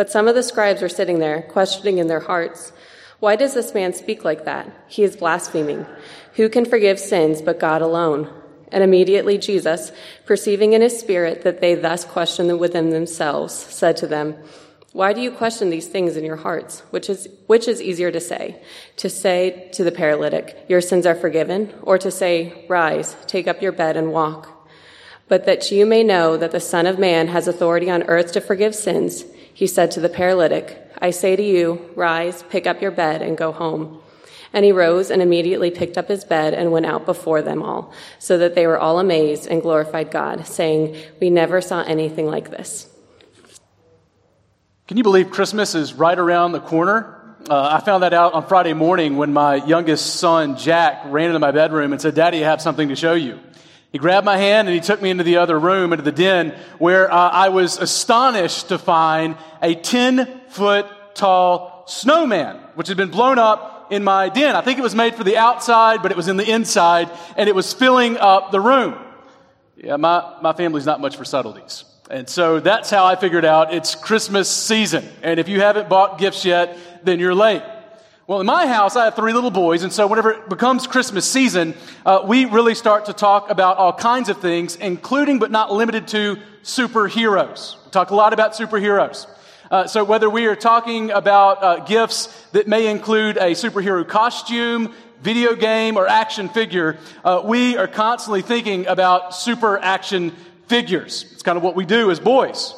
But some of the scribes were sitting there, questioning in their hearts, Why does this man speak like that? He is blaspheming. Who can forgive sins but God alone? And immediately Jesus, perceiving in his spirit that they thus questioned within themselves, said to them, Why do you question these things in your hearts? Which is, which is easier to say? To say to the paralytic, Your sins are forgiven, or to say, Rise, take up your bed and walk? But that you may know that the Son of Man has authority on earth to forgive sins, he said to the paralytic, I say to you, rise, pick up your bed, and go home. And he rose and immediately picked up his bed and went out before them all, so that they were all amazed and glorified God, saying, We never saw anything like this. Can you believe Christmas is right around the corner? Uh, I found that out on Friday morning when my youngest son, Jack, ran into my bedroom and said, Daddy, I have something to show you. He grabbed my hand and he took me into the other room, into the den, where uh, I was astonished to find a 10 foot tall snowman, which had been blown up in my den. I think it was made for the outside, but it was in the inside, and it was filling up the room. Yeah, my, my family's not much for subtleties. And so that's how I figured out it's Christmas season. And if you haven't bought gifts yet, then you're late. Well, in my house, I have three little boys, and so whenever it becomes Christmas season, uh, we really start to talk about all kinds of things, including but not limited to superheroes. We talk a lot about superheroes. Uh, so whether we are talking about uh, gifts that may include a superhero costume, video game, or action figure, uh, we are constantly thinking about super action figures. It's kind of what we do as boys.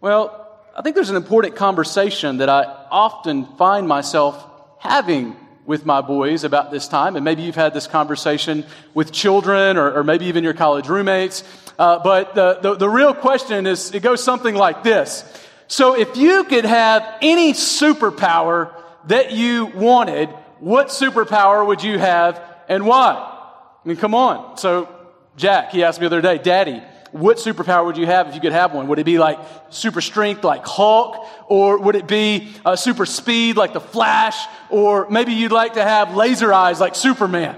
Well, I think there's an important conversation that I often find myself having with my boys about this time. And maybe you've had this conversation with children or, or maybe even your college roommates. Uh, but the, the, the real question is it goes something like this. So if you could have any superpower that you wanted, what superpower would you have and why? I mean, come on. So Jack, he asked me the other day, Daddy, what superpower would you have if you could have one? Would it be like super strength like Hulk? Or would it be uh, super speed like the Flash? Or maybe you'd like to have laser eyes like Superman?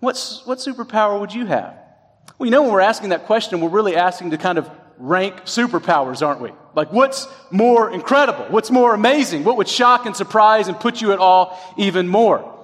What's, what superpower would you have? Well, you know, when we're asking that question, we're really asking to kind of rank superpowers, aren't we? Like, what's more incredible? What's more amazing? What would shock and surprise and put you at all even more?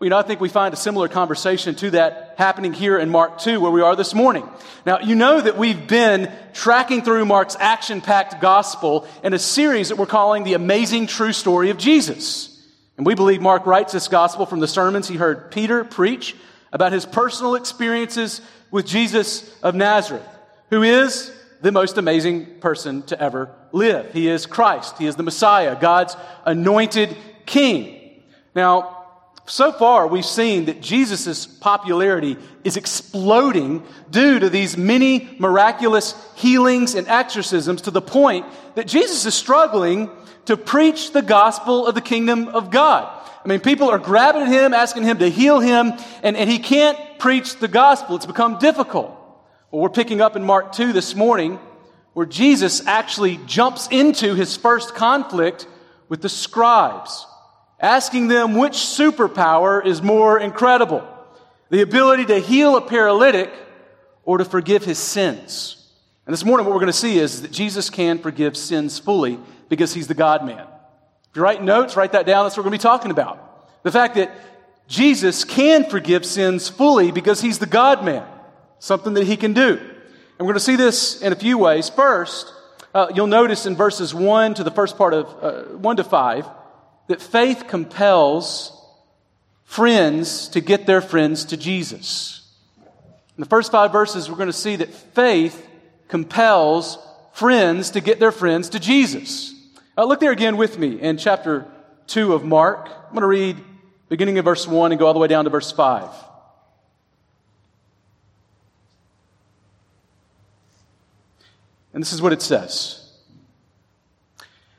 You know, I think we find a similar conversation to that happening here in Mark 2, where we are this morning. Now, you know that we've been tracking through Mark's action packed gospel in a series that we're calling The Amazing True Story of Jesus. And we believe Mark writes this gospel from the sermons he heard Peter preach about his personal experiences with Jesus of Nazareth, who is the most amazing person to ever live. He is Christ. He is the Messiah, God's anointed king. Now, so far, we've seen that Jesus' popularity is exploding due to these many miraculous healings and exorcisms to the point that Jesus is struggling to preach the gospel of the kingdom of God. I mean, people are grabbing at him, asking him to heal him, and, and he can't preach the gospel. It's become difficult. Well, we're picking up in Mark 2 this morning where Jesus actually jumps into his first conflict with the scribes asking them which superpower is more incredible the ability to heal a paralytic or to forgive his sins. And this morning, what we're going to see is that Jesus can forgive sins fully because he's the God man. If you write notes, write that down. That's what we're going to be talking about. The fact that Jesus can forgive sins fully because he's the God man, something that he can do. And we're going to see this in a few ways. First, uh, you'll notice in verses 1 to the first part of uh, 1 to 5 that faith compels friends to get their friends to Jesus. In the first five verses, we're going to see that faith compels friends to get their friends to Jesus. Uh, look there again with me in chapter 2 of Mark. I'm going to read beginning of verse 1 and go all the way down to verse 5. And this is what it says.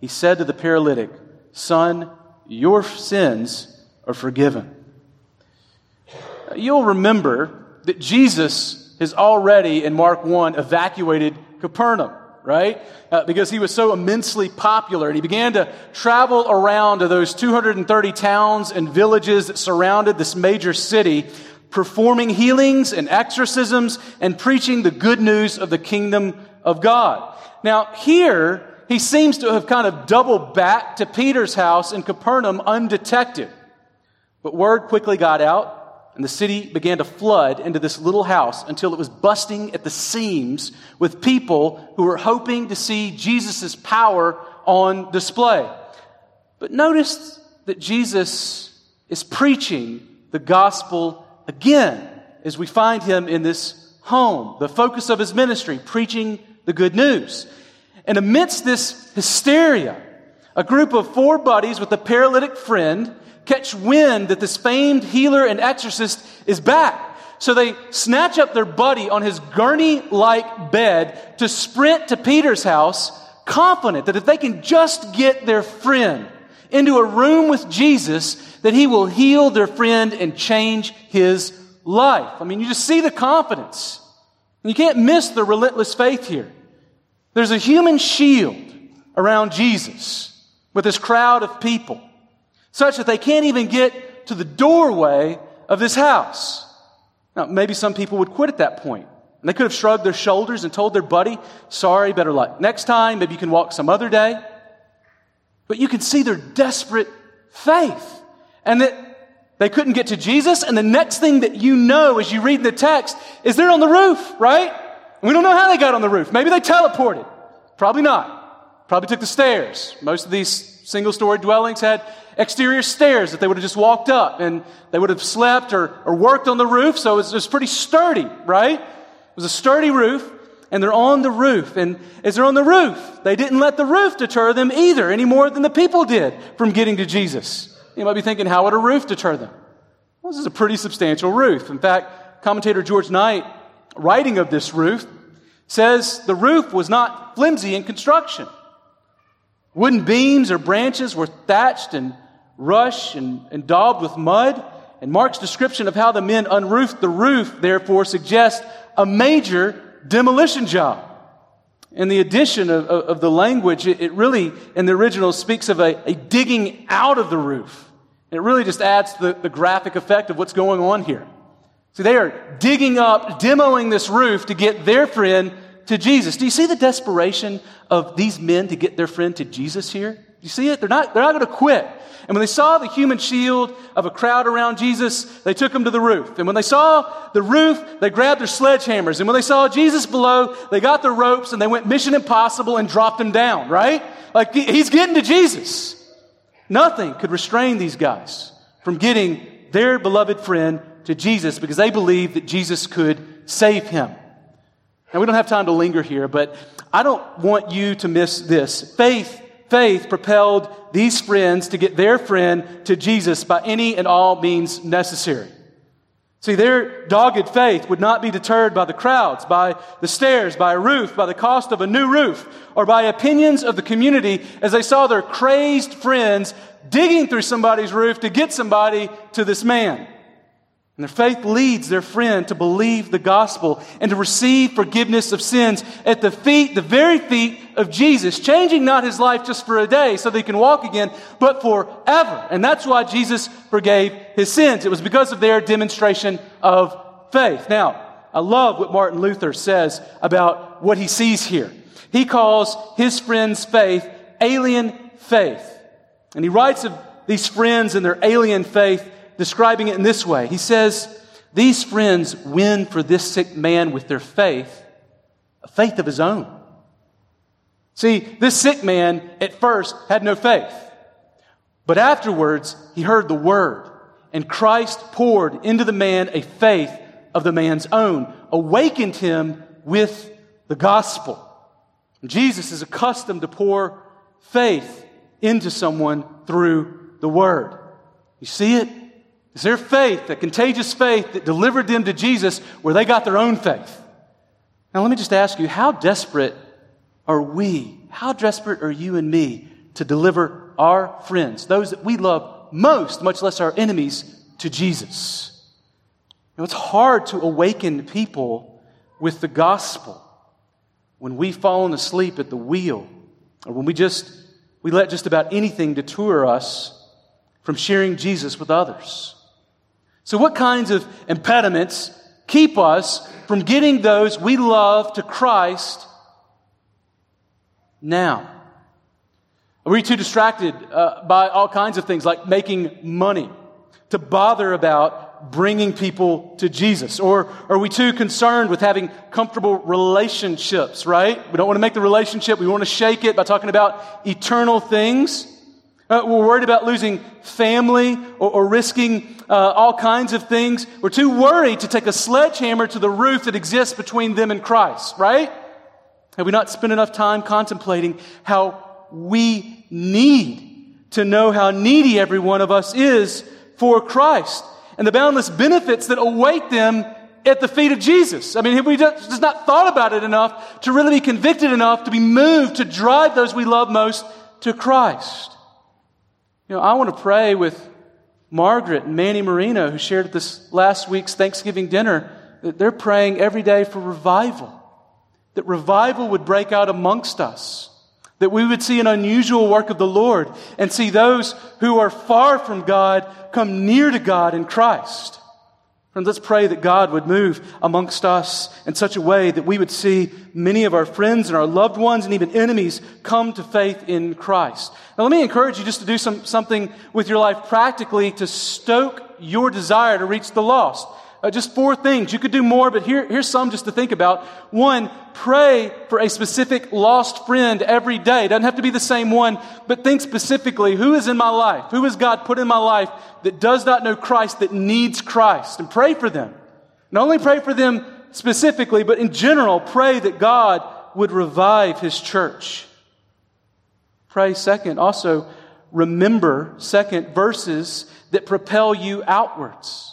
he said to the paralytic, Son, your sins are forgiven. You'll remember that Jesus has already, in Mark 1, evacuated Capernaum, right? Uh, because he was so immensely popular. And he began to travel around to those 230 towns and villages that surrounded this major city, performing healings and exorcisms and preaching the good news of the kingdom of God. Now, here, he seems to have kind of doubled back to Peter's house in Capernaum undetected. But word quickly got out, and the city began to flood into this little house until it was busting at the seams with people who were hoping to see Jesus' power on display. But notice that Jesus is preaching the gospel again as we find him in this home, the focus of his ministry, preaching the good news. And amidst this hysteria, a group of four buddies with a paralytic friend catch wind that this famed healer and exorcist is back. So they snatch up their buddy on his gurney like bed to sprint to Peter's house, confident that if they can just get their friend into a room with Jesus, that he will heal their friend and change his life. I mean, you just see the confidence. You can't miss the relentless faith here. There's a human shield around Jesus with this crowd of people, such that they can't even get to the doorway of this house. Now, maybe some people would quit at that point. And they could have shrugged their shoulders and told their buddy, sorry, better luck next time. Maybe you can walk some other day. But you can see their desperate faith and that they couldn't get to Jesus. And the next thing that you know as you read the text is they're on the roof, right? We don't know how they got on the roof. Maybe they teleported. Probably not. Probably took the stairs. Most of these single story dwellings had exterior stairs that they would have just walked up and they would have slept or, or worked on the roof. So it was, it was pretty sturdy, right? It was a sturdy roof and they're on the roof. And as they're on the roof, they didn't let the roof deter them either any more than the people did from getting to Jesus. You might be thinking, how would a roof deter them? Well, this is a pretty substantial roof. In fact, commentator George Knight writing of this roof, says the roof was not flimsy in construction. Wooden beams or branches were thatched and rush and, and daubed with mud. And Mark's description of how the men unroofed the roof, therefore, suggests a major demolition job. And the addition of, of, of the language, it, it, really, in the original, speaks of a, a, digging out of the roof. It really just adds the, the graphic effect of what's going on here. See, they are digging up, demoing this roof to get their friend to Jesus. Do you see the desperation of these men to get their friend to Jesus here? You see it? They're not, they're not going to quit. And when they saw the human shield of a crowd around Jesus, they took him to the roof. And when they saw the roof, they grabbed their sledgehammers. And when they saw Jesus below, they got their ropes and they went mission impossible and dropped him down, right? Like he's getting to Jesus. Nothing could restrain these guys from getting their beloved friend to Jesus because they believed that Jesus could save him. Now, we don't have time to linger here, but I don't want you to miss this. Faith, faith propelled these friends to get their friend to Jesus by any and all means necessary. See, their dogged faith would not be deterred by the crowds, by the stairs, by a roof, by the cost of a new roof, or by opinions of the community as they saw their crazed friends digging through somebody's roof to get somebody to this man. And their faith leads their friend to believe the gospel and to receive forgiveness of sins at the feet, the very feet of Jesus, changing not his life just for a day so he can walk again, but forever. And that's why Jesus forgave his sins. It was because of their demonstration of faith. Now, I love what Martin Luther says about what he sees here. He calls his friend's faith alien faith. And he writes of these friends and their alien faith describing it in this way. He says, These friends win for this sick man with their faith, a faith of his own. See, this sick man at first had no faith. But afterwards, he heard the word, and Christ poured into the man a faith of the man's own, awakened him with the gospel. Jesus is accustomed to pour faith into someone through the word. You see it? It's their faith, that contagious faith that delivered them to Jesus where they got their own faith. Now, let me just ask you, how desperate are we? How desperate are you and me to deliver our friends, those that we love most, much less our enemies, to Jesus? You know, it's hard to awaken people with the gospel when we've fallen asleep at the wheel, or when we just we let just about anything deter us from sharing Jesus with others. So, what kinds of impediments keep us from getting those we love to Christ now? Are we too distracted uh, by all kinds of things like making money to bother about bringing people to Jesus? Or are we too concerned with having comfortable relationships, right? We don't want to make the relationship, we want to shake it by talking about eternal things. Uh, we're worried about losing family or, or risking uh, all kinds of things. We're too worried to take a sledgehammer to the roof that exists between them and Christ, right? Have we not spent enough time contemplating how we need to know how needy every one of us is for Christ and the boundless benefits that await them at the feet of Jesus? I mean, have we just not thought about it enough to really be convicted enough to be moved to drive those we love most to Christ? You know, I want to pray with Margaret and Manny Marino, who shared at this last week's Thanksgiving dinner, that they're praying every day for revival. That revival would break out amongst us. That we would see an unusual work of the Lord and see those who are far from God come near to God in Christ. Friends, let's pray that God would move amongst us in such a way that we would see many of our friends and our loved ones and even enemies come to faith in Christ. Now, let me encourage you just to do some, something with your life practically to stoke your desire to reach the lost. Uh, just four things. You could do more, but here, here's some just to think about. One, pray for a specific lost friend every day. Doesn't have to be the same one, but think specifically who is in my life? Who has God put in my life that does not know Christ, that needs Christ? And pray for them. Not only pray for them specifically, but in general, pray that God would revive his church. Pray, second, also remember, second, verses that propel you outwards.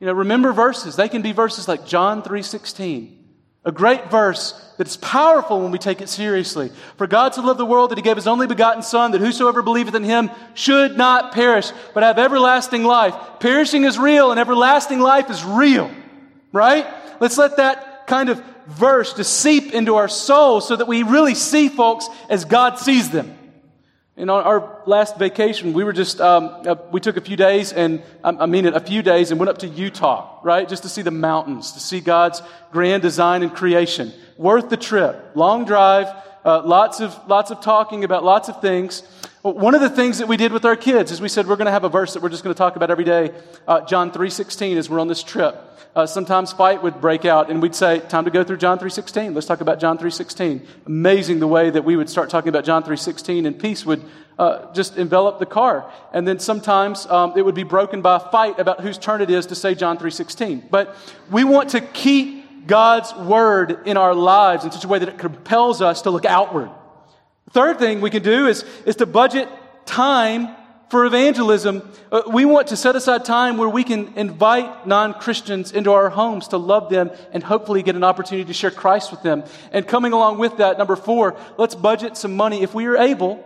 You know, remember verses. They can be verses like John 3:16. A great verse that's powerful when we take it seriously. For God so loved the world that he gave his only begotten son that whosoever believeth in him should not perish but have everlasting life. Perishing is real and everlasting life is real. Right? Let's let that kind of verse just seep into our souls so that we really see folks as God sees them. And on our last vacation, we were just, um, uh, we took a few days, and I mean it, a few days, and went up to Utah, right? Just to see the mountains, to see God's grand design and creation. Worth the trip. Long drive, uh, lots of, lots of talking about lots of things. one of the things that we did with our kids is we said we're going to have a verse that we're just going to talk about every day, uh, John 3.16, as we're on this trip. Uh, sometimes fight would break out and we'd say time to go through john 3.16 let's talk about john 3.16 amazing the way that we would start talking about john 3.16 and peace would uh, just envelop the car. And then sometimes um, it would be broken by a fight about whose turn it is to say john 3.16 but we want to keep god's word in our lives in such a way that it compels us to look outward. Third thing we can do is, is to budget time for evangelism, uh, we want to set aside time where we can invite non Christians into our homes to love them and hopefully get an opportunity to share Christ with them. And coming along with that, number four, let's budget some money. If we are able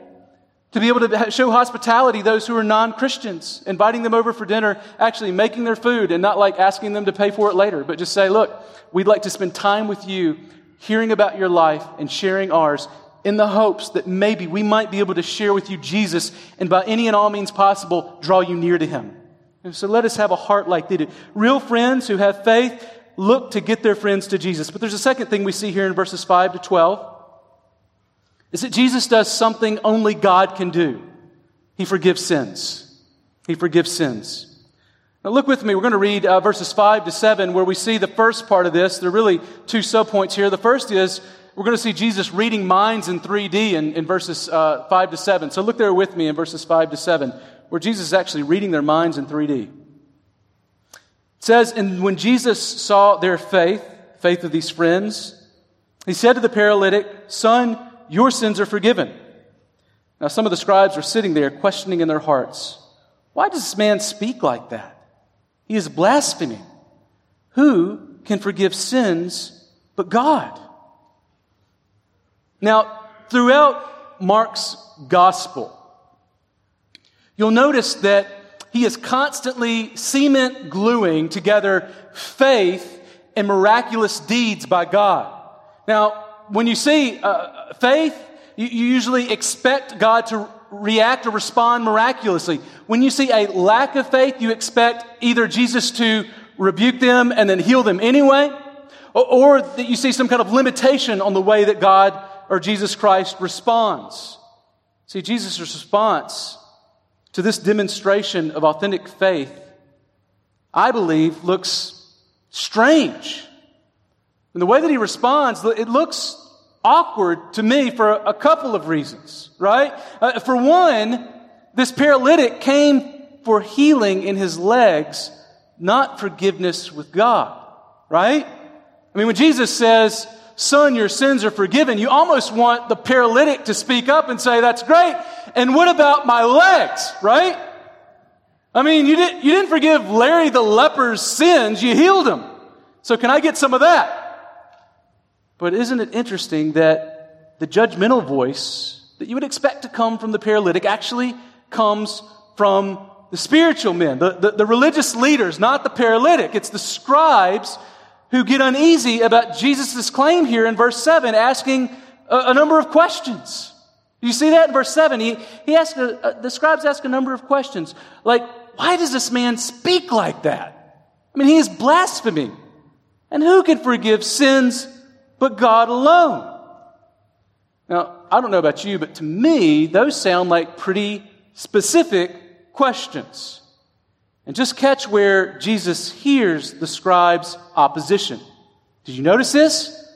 to be able to show hospitality those who are non Christians, inviting them over for dinner, actually making their food and not like asking them to pay for it later, but just say, look, we'd like to spend time with you, hearing about your life and sharing ours in the hopes that maybe we might be able to share with you Jesus and by any and all means possible draw you near to him. And so let us have a heart like did. Real friends who have faith look to get their friends to Jesus. But there's a second thing we see here in verses 5 to 12 is that Jesus does something only God can do. He forgives sins. He forgives sins. Now look with me. We're going to read uh, verses 5 to 7 where we see the first part of this. There are really two subpoints here. The first is we're going to see Jesus reading minds in 3D in, in verses uh, 5 to 7. So look there with me in verses 5 to 7, where Jesus is actually reading their minds in 3D. It says, And when Jesus saw their faith, faith of these friends, he said to the paralytic, Son, your sins are forgiven. Now, some of the scribes were sitting there questioning in their hearts, Why does this man speak like that? He is blaspheming. Who can forgive sins but God? Now, throughout Mark's gospel, you'll notice that he is constantly cement gluing together faith and miraculous deeds by God. Now, when you see uh, faith, you, you usually expect God to react or respond miraculously. When you see a lack of faith, you expect either Jesus to rebuke them and then heal them anyway, or, or, that you see some kind of limitation on the way that God or Jesus Christ responds. See, Jesus' response to this demonstration of authentic faith, I believe, looks strange. And the way that he responds, it looks awkward to me for a couple of reasons, right? Uh, for one, this paralytic came for healing in his legs, not forgiveness with God, right? I mean, when Jesus says, Son, your sins are forgiven, you almost want the paralytic to speak up and say, That's great. And what about my legs, right? I mean, you, did, you didn't forgive Larry the leper's sins, you healed him. So can I get some of that? But isn't it interesting that the judgmental voice that you would expect to come from the paralytic actually comes from the spiritual men, the, the, the religious leaders, not the paralytic. It's the scribes who get uneasy about Jesus' claim here in verse 7, asking a, a number of questions. You see that in verse 7? He, he asks, a, the scribes ask a number of questions. Like, why does this man speak like that? I mean, he is blaspheming. And who can forgive sins but God alone? Now, I don't know about you, but to me, those sound like pretty specific questions. And just catch where Jesus hears the scribes' opposition. Did you notice this?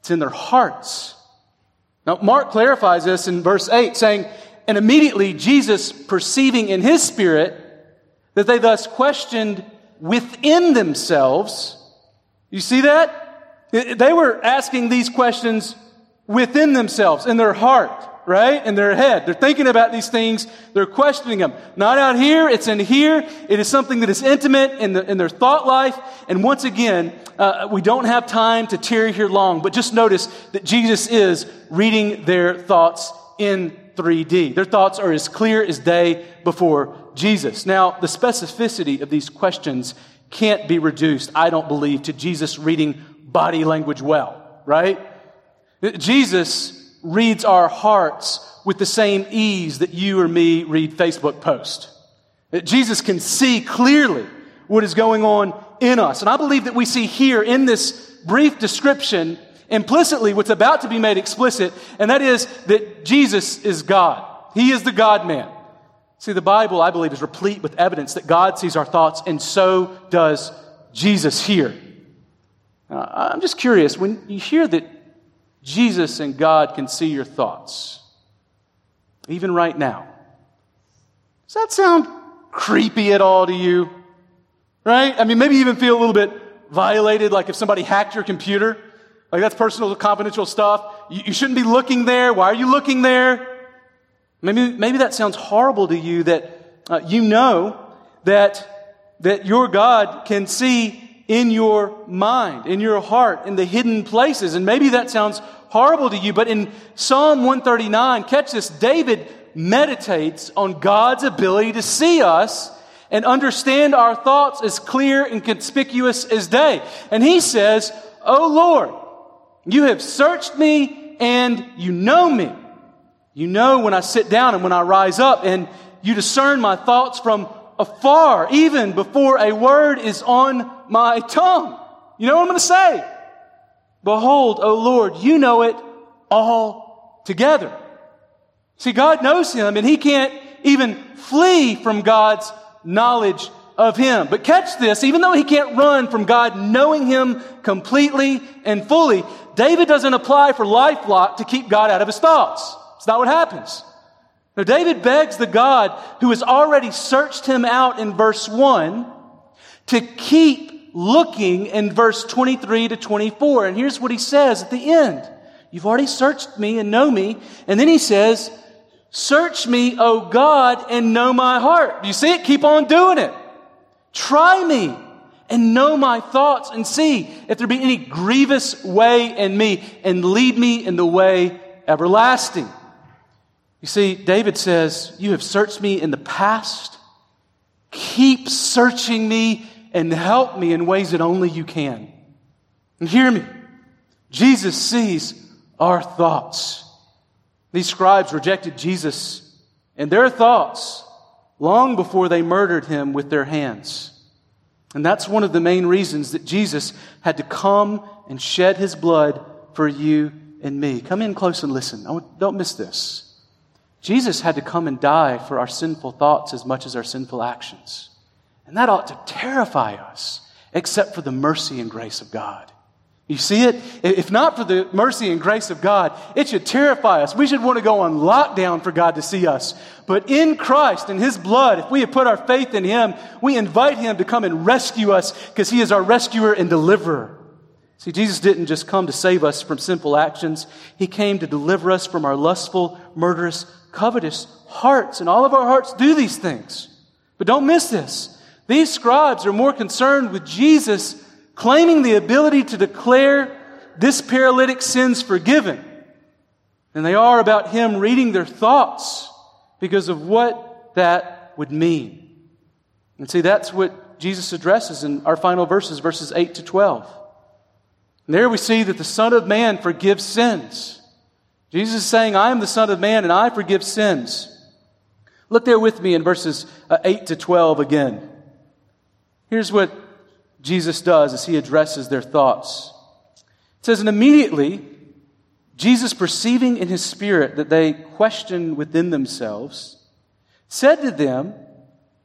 It's in their hearts. Now, Mark clarifies this in verse 8, saying, And immediately Jesus, perceiving in his spirit that they thus questioned within themselves, you see that? They were asking these questions within themselves, in their heart, right? In their head. They're thinking about these things. They're questioning them. Not out here. It's in here. It is something that is intimate in, the, in their thought life. And once again, uh, we don't have time to tarry here long, but just notice that Jesus is reading their thoughts in 3D. Their thoughts are as clear as day before Jesus. Now, the specificity of these questions can't be reduced, I don't believe, to Jesus reading body language well, right? Jesus reads our hearts with the same ease that you or me read Facebook post. Jesus can see clearly what is going on in us. And I believe that we see here in this brief description implicitly what's about to be made explicit, and that is that Jesus is God. He is the God man. See, the Bible, I believe, is replete with evidence that God sees our thoughts, and so does Jesus here. Now, I'm just curious, when you hear that Jesus and God can see your thoughts, even right now. Does that sound creepy at all to you? Right? I mean, maybe you even feel a little bit violated, like if somebody hacked your computer. Like that's personal, confidential stuff. You, you shouldn't be looking there. Why are you looking there? Maybe, maybe that sounds horrible to you that uh, you know that, that your God can see in your mind, in your heart, in the hidden places. And maybe that sounds horrible to you, but in Psalm 139, catch this, David meditates on God's ability to see us and understand our thoughts as clear and conspicuous as day. And he says, Oh Lord, you have searched me and you know me. You know when I sit down and when I rise up, and you discern my thoughts from afar, even before a word is on my tongue. You know what I'm going to say? Behold, O Lord, you know it all together. See, God knows him and he can't even flee from God's knowledge of him. But catch this, even though he can't run from God knowing him completely and fully, David doesn't apply for lifelock to keep God out of his thoughts. It's not what happens. Now, David begs the God who has already searched him out in verse 1 to keep looking in verse 23 to 24. And here's what he says at the end. You've already searched me and know me. And then he says, Search me, O God, and know my heart. You see it? Keep on doing it. Try me and know my thoughts and see if there be any grievous way in me and lead me in the way everlasting. You see, David says, You have searched me in the past. Keep searching me and help me in ways that only you can. And hear me. Jesus sees our thoughts. These scribes rejected Jesus and their thoughts long before they murdered him with their hands. And that's one of the main reasons that Jesus had to come and shed his blood for you and me. Come in close and listen. Don't miss this. Jesus had to come and die for our sinful thoughts as much as our sinful actions. And that ought to terrify us, except for the mercy and grace of God. You see it? If not for the mercy and grace of God, it should terrify us. We should want to go on lockdown for God to see us. But in Christ, in His blood, if we have put our faith in Him, we invite Him to come and rescue us because He is our rescuer and deliverer. See, Jesus didn't just come to save us from sinful actions. He came to deliver us from our lustful, murderous, covetous hearts. And all of our hearts do these things. But don't miss this. These scribes are more concerned with Jesus claiming the ability to declare this paralytic sins forgiven than they are about him reading their thoughts because of what that would mean. And see, that's what Jesus addresses in our final verses, verses 8 to 12. And there we see that the Son of Man forgives sins. Jesus is saying, I am the Son of Man and I forgive sins. Look there with me in verses uh, 8 to 12 again. Here's what Jesus does as he addresses their thoughts. It says, And immediately, Jesus, perceiving in his spirit that they questioned within themselves, said to them,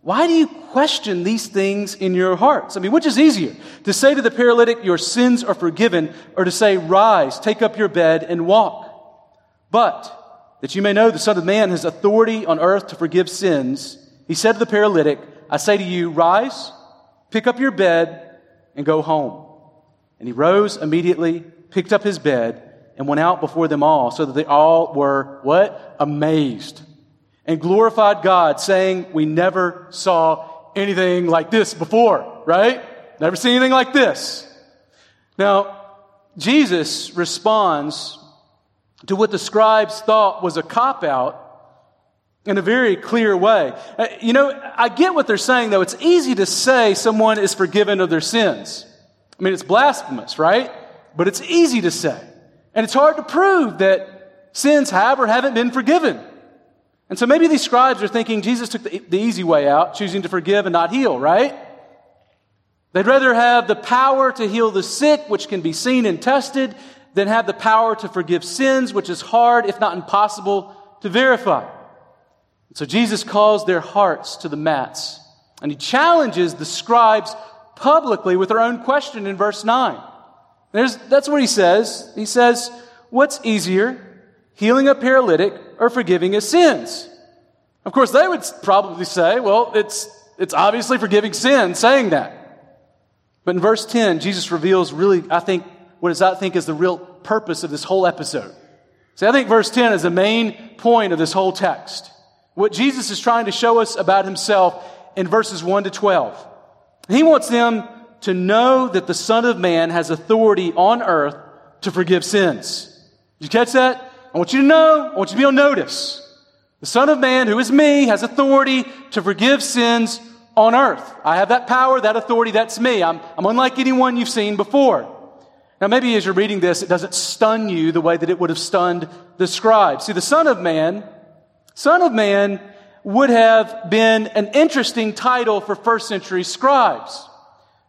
Why do you question these things in your hearts? I mean, which is easier? To say to the paralytic, Your sins are forgiven, or to say, Rise, take up your bed, and walk? But that you may know the Son of Man has authority on earth to forgive sins, he said to the paralytic, I say to you, rise, pick up your bed, and go home. And he rose immediately, picked up his bed, and went out before them all, so that they all were what? Amazed. And glorified God, saying, We never saw anything like this before, right? Never seen anything like this. Now, Jesus responds to what the scribes thought was a cop out in a very clear way. Uh, you know, I get what they're saying, though. It's easy to say someone is forgiven of their sins. I mean, it's blasphemous, right? But it's easy to say. And it's hard to prove that sins have or haven't been forgiven. And so maybe these scribes are thinking Jesus took the, the easy way out, choosing to forgive and not heal, right? They'd rather have the power to heal the sick, which can be seen and tested, than have the power to forgive sins, which is hard, if not impossible, to verify. So Jesus calls their hearts to the mats, and he challenges the scribes publicly with their own question in verse 9. There's, that's what he says. He says, What's easier, healing a paralytic or forgiving his sins? Of course, they would probably say, Well, it's, it's obviously forgiving sins saying that. But in verse 10, Jesus reveals really, I think, what does I think is the real purpose of this whole episode. See, I think verse 10 is the main point of this whole text. What Jesus is trying to show us about himself in verses 1 to 12. He wants them to know that the Son of Man has authority on earth to forgive sins. Did you catch that? I want you to know, I want you to be on notice. The Son of Man, who is me, has authority to forgive sins on earth. I have that power, that authority, that's me. I'm, I'm unlike anyone you've seen before. Now, maybe as you're reading this, it doesn't stun you the way that it would have stunned the scribes. See, the Son of Man, Son of Man would have been an interesting title for first century scribes. I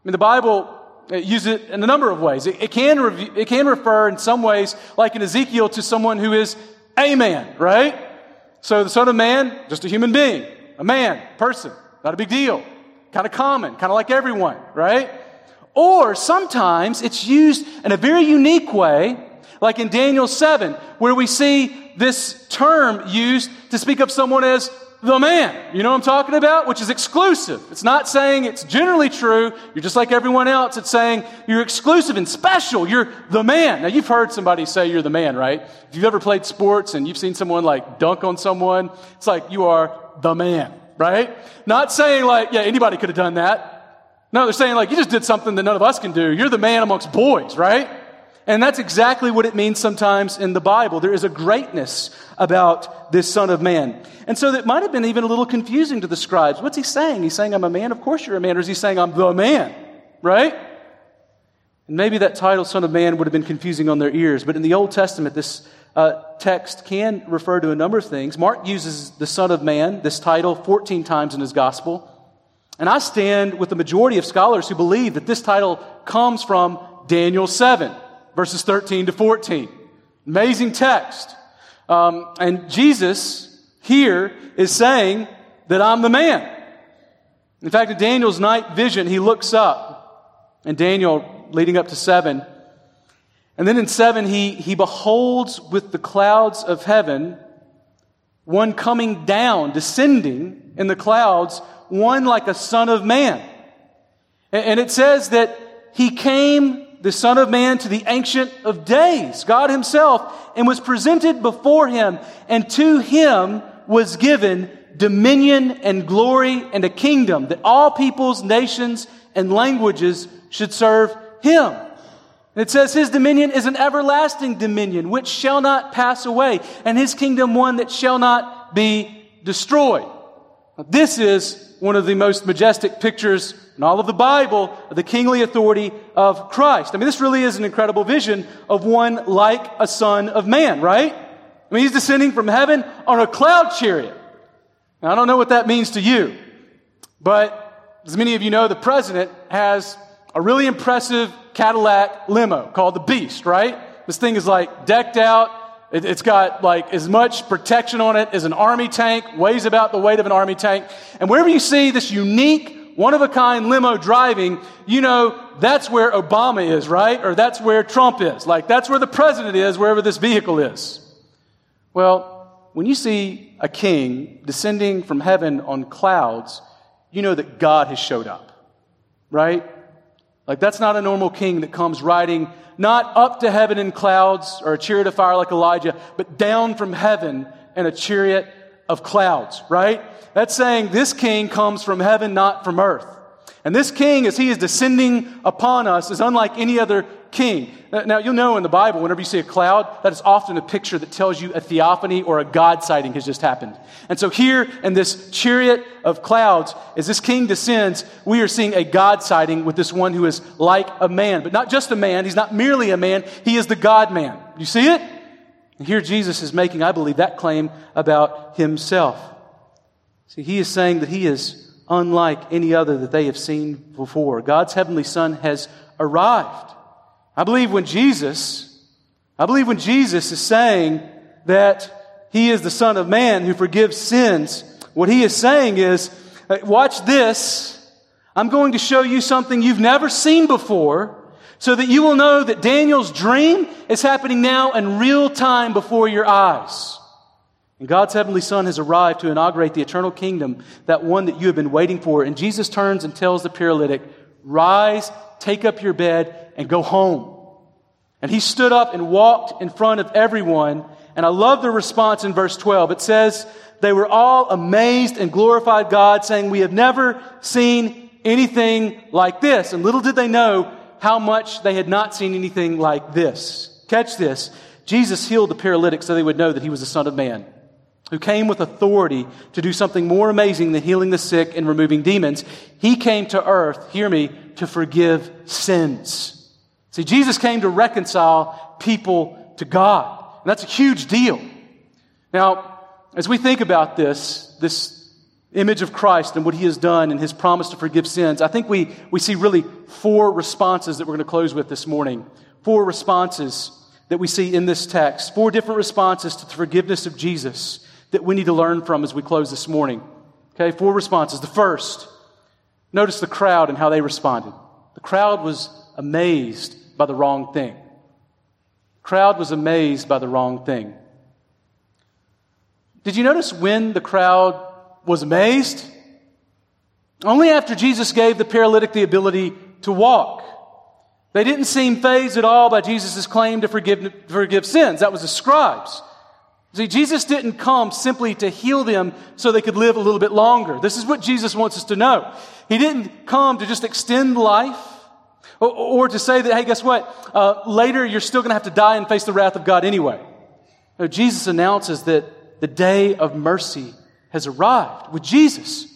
mean, the Bible uh, uses it in a number of ways. It, it can, rev- it can refer in some ways, like in Ezekiel, to someone who is a man, right? So the Son of Man, just a human being, a man, person, not a big deal, kind of common, kind of like everyone, right? Or sometimes it's used in a very unique way Like in Daniel 7, where we see this term used to speak of someone as the man. You know what I'm talking about? Which is exclusive. It's not saying it's generally true. You're just like everyone else. It's saying you're exclusive and special. You're the man. Now, you've heard somebody say you're the man, right? If you've ever played sports and you've seen someone like dunk on someone, it's like you are the man, right? Not saying like, yeah, anybody could have done that. No, they're saying like, you just did something that none of us can do. You're the man amongst boys, right? And that's exactly what it means sometimes in the Bible. There is a greatness about this Son of Man. And so that might have been even a little confusing to the scribes. What's he saying? He's saying, I'm a man? Of course you're a man. Or is he saying, I'm the man? Right? And maybe that title, Son of Man, would have been confusing on their ears. But in the Old Testament, this uh, text can refer to a number of things. Mark uses the Son of Man, this title, 14 times in his gospel. And I stand with the majority of scholars who believe that this title comes from Daniel 7 verses 13 to 14. Amazing text. Um, and Jesus here is saying that I'm the man. In fact, in Daniel's night vision, he looks up, and Daniel leading up to seven. And then in seven, he, he beholds with the clouds of heaven one coming down, descending in the clouds, one like a son of man. And, and it says that he came the Son of Man to the Ancient of Days, God Himself, and was presented before Him, and to Him was given dominion and glory and a kingdom that all peoples, nations, and languages should serve Him. And it says His dominion is an everlasting dominion which shall not pass away, and His kingdom one that shall not be destroyed. This is one of the most majestic pictures in all of the Bible the kingly authority of Christ. I mean, this really is an incredible vision of one like a son of man, right? I mean, he's descending from heaven on a cloud chariot. Now, I don't know what that means to you, but as many of you know, the president has a really impressive Cadillac limo called the Beast, right? This thing is like decked out. It, has got like as much protection on it as an army tank, weighs about the weight of an army tank. And wherever you see this unique one of a kind limo driving, you know, that's where Obama is, right? Or that's where Trump is. Like, that's where the president is, wherever this vehicle is. Well, when you see a king descending from heaven on clouds, you know that God has showed up, right? Like, that's not a normal king that comes riding not up to heaven in clouds or a chariot of fire like Elijah, but down from heaven in a chariot of clouds, right? That's saying this king comes from heaven, not from earth. And this king, as he is descending upon us, is unlike any other king. Now, you'll know in the Bible, whenever you see a cloud, that is often a picture that tells you a theophany or a God sighting has just happened. And so here in this chariot of clouds, as this king descends, we are seeing a God sighting with this one who is like a man. But not just a man, he's not merely a man, he is the God man. You see it? And here Jesus is making, I believe, that claim about himself. See, he is saying that he is unlike any other that they have seen before. God's heavenly Son has arrived. I believe when Jesus, I believe when Jesus is saying that he is the Son of Man who forgives sins, what he is saying is, uh, watch this. I'm going to show you something you've never seen before so that you will know that Daniel's dream is happening now in real time before your eyes. And God's heavenly Son has arrived to inaugurate the eternal kingdom, that one that you have been waiting for. And Jesus turns and tells the paralytic, Rise, take up your bed, and go home. And he stood up and walked in front of everyone. And I love the response in verse 12. It says, They were all amazed and glorified God, saying, We have never seen anything like this. And little did they know how much they had not seen anything like this. Catch this. Jesus healed the paralytic so they would know that he was the Son of Man who came with authority to do something more amazing than healing the sick and removing demons. He came to earth, hear me, to forgive sins. See, Jesus came to reconcile people to God. And that's a huge deal. Now, as we think about this, this image of Christ and what he has done and his promise to forgive sins, I think we, we see really four responses that we're going to close with this morning. Four responses that we see in this text. Four different responses to the forgiveness of Jesus that we need to learn from as we close this morning. Okay, four responses. The first, notice the crowd and how they responded. The crowd was amazed by the wrong thing. crowd was amazed by the wrong thing. Did you notice when the crowd was amazed? Only after Jesus gave the paralytic the ability to walk. They didn't seem phased at all by Jesus' claim to forgive, forgive sins. That was the scribes. See, Jesus didn't come simply to heal them so they could live a little bit longer. This is what Jesus wants us to know. He didn't come to just extend life or, or to say that, hey, guess what? Uh, later you're still going to have to die and face the wrath of God anyway. No, Jesus announces that the day of mercy has arrived with Jesus.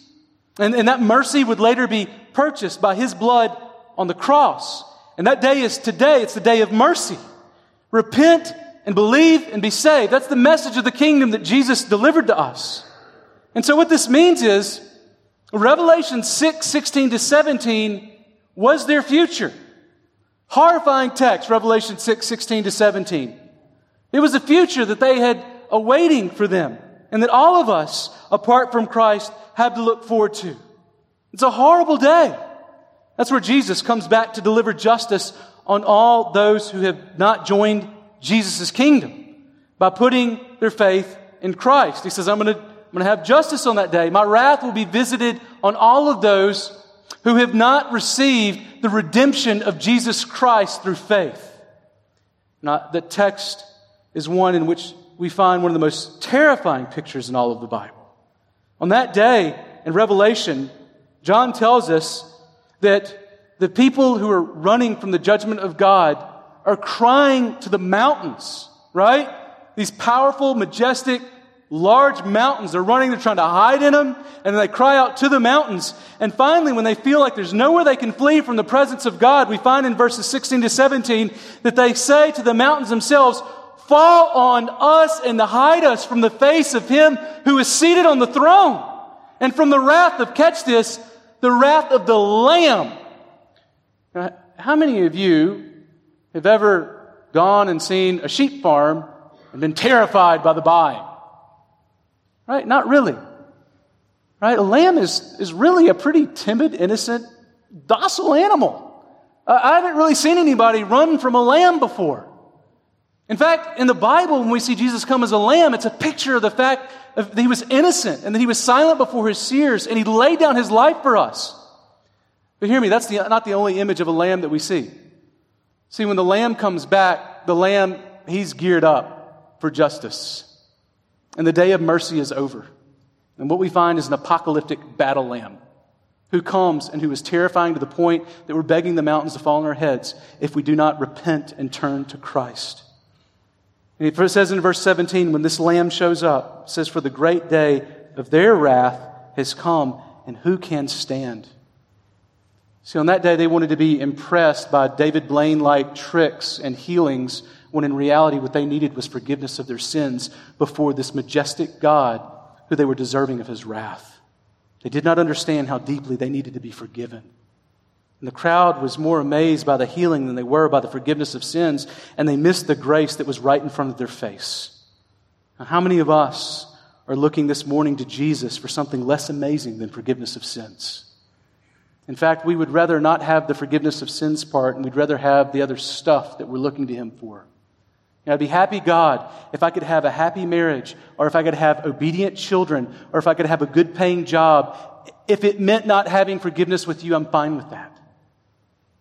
And, and that mercy would later be purchased by his blood on the cross. And that day is today. It's the day of mercy. Repent and believe and be saved. That's the message of the kingdom that Jesus delivered to us. And so what this means is Revelation 6, 16 to 17 was their future. Horrifying text, Revelation 6, 16 to 17. It was a future that they had awaiting for them and that all of us, apart from Christ, have to look forward to. It's a horrible day. That's where Jesus comes back to deliver justice on all those who have not joined Jesus' kingdom by putting their faith in Christ. He says, I'm going to I'm going to have justice on that day. My wrath will be visited on all of those who have not received the redemption of Jesus Christ through faith. Now, the text is one in which we find one of the most terrifying pictures in all of the Bible. On that day in Revelation, John tells us that the people who are running from the judgment of God are crying to the mountains, right? These powerful, majestic, large mountains. They're running, they're trying to hide in them, and they cry out to the mountains. And finally, when they feel like there's nowhere they can flee from the presence of God, we find in verses 16 to 17 that they say to the mountains themselves, Fall on us and hide us from the face of him who is seated on the throne, and from the wrath of, catch this, the wrath of the Lamb. How many of you have ever gone and seen a sheep farm and been terrified by the buying? Right? Not really. Right? A lamb is, is really a pretty timid, innocent, docile animal. I haven't really seen anybody run from a lamb before. In fact, in the Bible, when we see Jesus come as a lamb, it's a picture of the fact that he was innocent and that he was silent before his seers and he laid down his life for us. But hear me, that's the, not the only image of a lamb that we see. See, when the lamb comes back, the lamb, he's geared up for justice. And the day of mercy is over. And what we find is an apocalyptic battle lamb who comes and who is terrifying to the point that we're begging the mountains to fall on our heads if we do not repent and turn to Christ. And it says in verse 17, when this lamb shows up, it says, For the great day of their wrath has come, and who can stand? See, on that day, they wanted to be impressed by David Blaine like tricks and healings when in reality what they needed was forgiveness of their sins before this majestic God who they were deserving of his wrath. They did not understand how deeply they needed to be forgiven. And the crowd was more amazed by the healing than they were by the forgiveness of sins, and they missed the grace that was right in front of their face. Now, how many of us are looking this morning to Jesus for something less amazing than forgiveness of sins? In fact, we would rather not have the forgiveness of sins part, and we'd rather have the other stuff that we're looking to Him for. I'd be happy, God, if I could have a happy marriage, or if I could have obedient children, or if I could have a good paying job. If it meant not having forgiveness with you, I'm fine with that.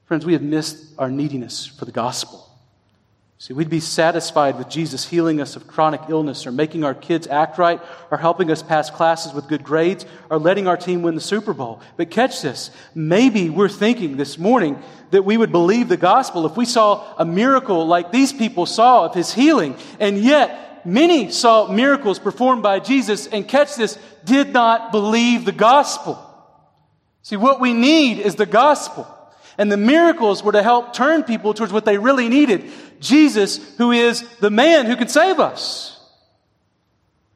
Friends, we have missed our neediness for the gospel. See, we'd be satisfied with Jesus healing us of chronic illness, or making our kids act right, or helping us pass classes with good grades, or letting our team win the Super Bowl. But catch this. Maybe we're thinking this morning that we would believe the gospel if we saw a miracle like these people saw of his healing. And yet, many saw miracles performed by Jesus, and catch this, did not believe the gospel. See, what we need is the gospel. And the miracles were to help turn people towards what they really needed Jesus, who is the man who can save us.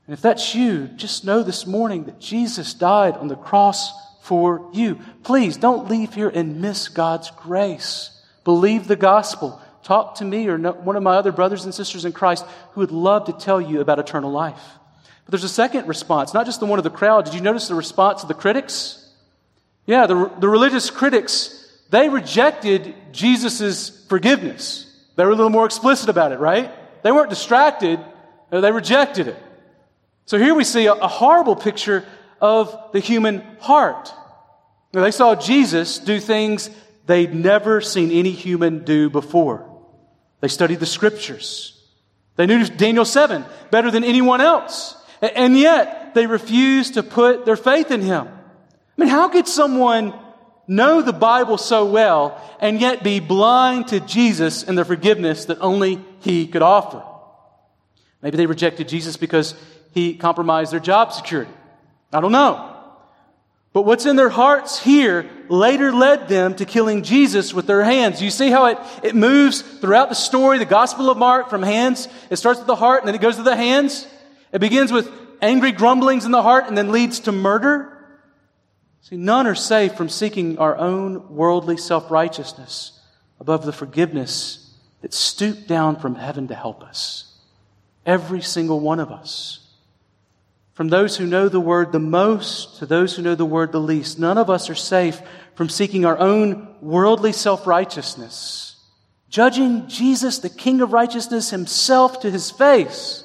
And if that's you, just know this morning that Jesus died on the cross for you. Please don't leave here and miss God's grace. Believe the gospel. Talk to me or one of my other brothers and sisters in Christ who would love to tell you about eternal life. But there's a second response, not just the one of the crowd. Did you notice the response of the critics? Yeah, the, the religious critics they rejected Jesus' forgiveness. They were a little more explicit about it, right? They weren't distracted, uh, they rejected it. So here we see a, a horrible picture of the human heart. Now, they saw Jesus do things they'd never seen any human do before. They studied the scriptures. They knew Daniel 7 better than anyone else. And yet, they refused to put their faith in him. I mean, how could someone know the Bible so well and yet be blind to Jesus and the forgiveness that only he could offer? Maybe they rejected Jesus because he compromised their job security. I don't know. But what's in their hearts here later led them to killing Jesus with their hands. You see how it, it moves throughout the story, the Gospel of Mark, from hands. It starts with the heart and then it goes to the hands. It begins with angry grumblings in the heart and then leads to murder. See, none are safe from seeking our own worldly self righteousness above the forgiveness that stooped down from heaven to help us. Every single one of us. From those who know the word the most to those who know the word the least, none of us are safe from seeking our own worldly self righteousness, judging Jesus, the King of righteousness, himself to his face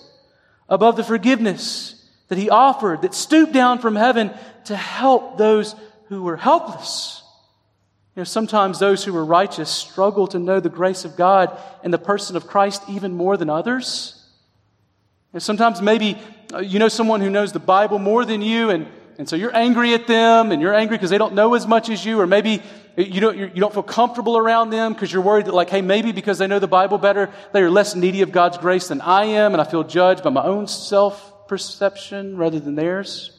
above the forgiveness that he offered, that stooped down from heaven to help those who were helpless. You know, sometimes those who are righteous struggle to know the grace of God and the person of Christ even more than others. And sometimes maybe uh, you know someone who knows the Bible more than you, and, and so you're angry at them, and you're angry because they don't know as much as you, or maybe you don't, you don't feel comfortable around them because you're worried that, like, hey, maybe because they know the Bible better, they are less needy of God's grace than I am, and I feel judged by my own self perception rather than theirs.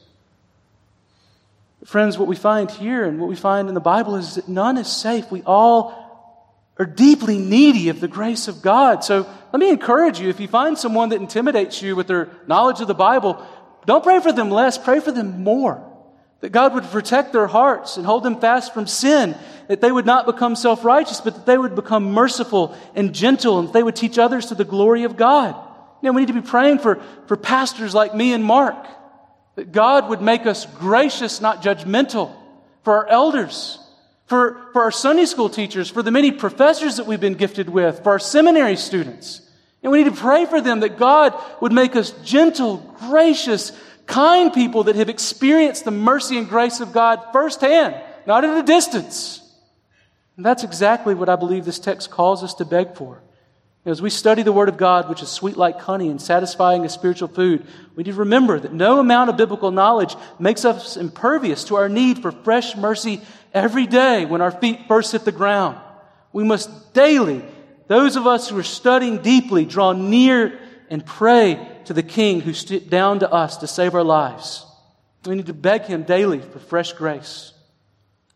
Friends, what we find here and what we find in the Bible is that none is safe. We all are deeply needy of the grace of God. So let me encourage you if you find someone that intimidates you with their knowledge of the Bible, don't pray for them less, pray for them more. That God would protect their hearts and hold them fast from sin, that they would not become self righteous, but that they would become merciful and gentle, and they would teach others to the glory of God. You know, we need to be praying for, for pastors like me and Mark, that God would make us gracious, not judgmental, for our elders for, for our Sunday school teachers, for the many professors that we've been gifted with, for our seminary students. And we need to pray for them that God would make us gentle, gracious, kind people that have experienced the mercy and grace of God firsthand, not at a distance. And that's exactly what I believe this text calls us to beg for. As we study the Word of God, which is sweet like honey and satisfying as spiritual food, we need to remember that no amount of biblical knowledge makes us impervious to our need for fresh mercy every day when our feet first hit the ground. We must daily, those of us who are studying deeply, draw near and pray to the King who stooped down to us to save our lives. We need to beg Him daily for fresh grace.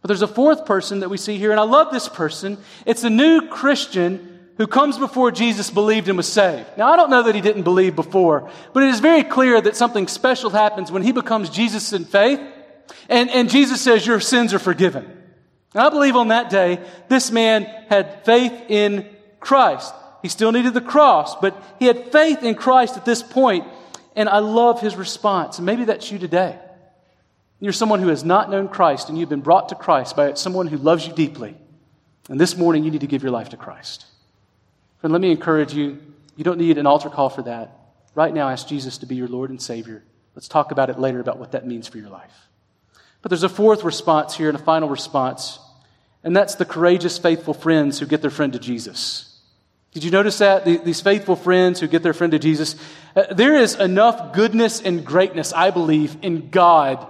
But there's a fourth person that we see here, and I love this person. It's a new Christian who comes before Jesus believed and was saved. Now, I don't know that he didn't believe before, but it is very clear that something special happens when he becomes Jesus in faith, and, and Jesus says, Your sins are forgiven. And I believe on that day, this man had faith in Christ. He still needed the cross, but he had faith in Christ at this point, and I love his response. And maybe that's you today. You're someone who has not known Christ, and you've been brought to Christ by someone who loves you deeply. And this morning, you need to give your life to Christ. Friend, let me encourage you. You don't need an altar call for that. Right now, ask Jesus to be your Lord and Savior. Let's talk about it later about what that means for your life. But there's a fourth response here and a final response, and that's the courageous, faithful friends who get their friend to Jesus. Did you notice that? These faithful friends who get their friend to Jesus. Uh, there is enough goodness and greatness, I believe, in God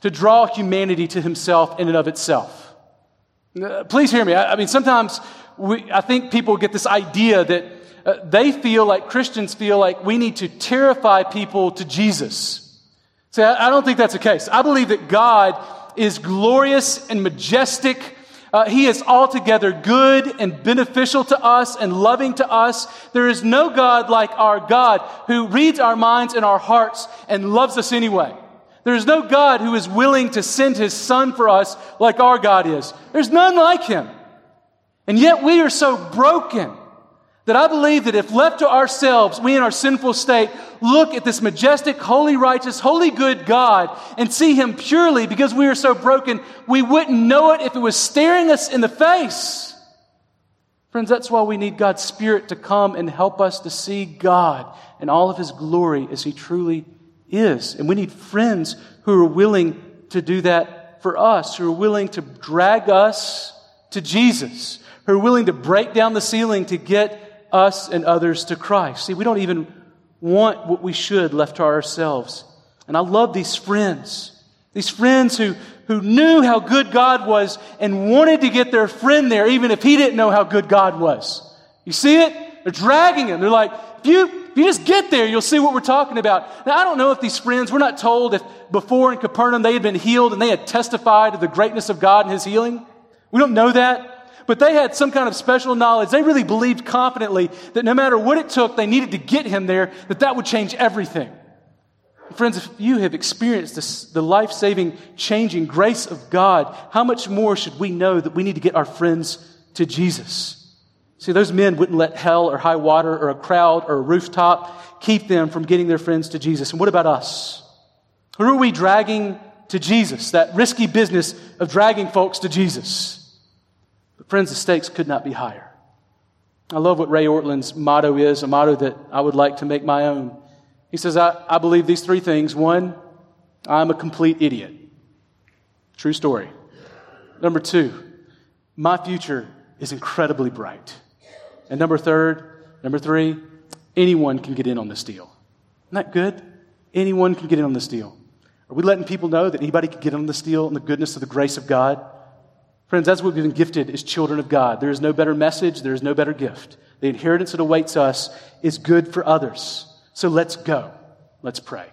to draw humanity to himself in and of itself. Uh, please hear me. I mean, sometimes we, I think people get this idea that uh, they feel like Christians feel like we need to terrify people to Jesus. See, I, I don't think that's the case. I believe that God is glorious and majestic. Uh, he is altogether good and beneficial to us and loving to us. There is no God like our God who reads our minds and our hearts and loves us anyway. There is no God who is willing to send his son for us like our God is. There's none like him. And yet we are so broken that I believe that if left to ourselves, we in our sinful state look at this majestic, holy, righteous, holy, good God and see Him purely because we are so broken, we wouldn't know it if it was staring us in the face. Friends, that's why we need God's Spirit to come and help us to see God and all of His glory as He truly is. And we need friends who are willing to do that for us, who are willing to drag us to Jesus, who are willing to break down the ceiling to get us and others to Christ. See, we don't even want what we should left to ourselves. And I love these friends. These friends who, who knew how good God was and wanted to get their friend there, even if he didn't know how good God was. You see it? They're dragging him. They're like, if you, if you just get there, you'll see what we're talking about. Now, I don't know if these friends, we're not told if before in Capernaum they had been healed and they had testified to the greatness of God and his healing. We don't know that. But they had some kind of special knowledge. They really believed confidently that no matter what it took, they needed to get him there, that that would change everything. Friends, if you have experienced this, the life saving, changing grace of God, how much more should we know that we need to get our friends to Jesus? See, those men wouldn't let hell or high water or a crowd or a rooftop keep them from getting their friends to Jesus. And what about us? Who are we dragging to Jesus? That risky business of dragging folks to Jesus. But friends, the stakes could not be higher. I love what Ray Ortlund's motto is, a motto that I would like to make my own. He says, I, I believe these three things. One, I'm a complete idiot. True story. Number two, my future is incredibly bright. And number third, number three, anyone can get in on this deal. Isn't that good? Anyone can get in on this deal. Are we letting people know that anybody can get in on this deal and the goodness of the grace of God? Friends, that's what we've been gifted as children of God. There is no better message, there is no better gift. The inheritance that awaits us is good for others. So let's go. Let's pray.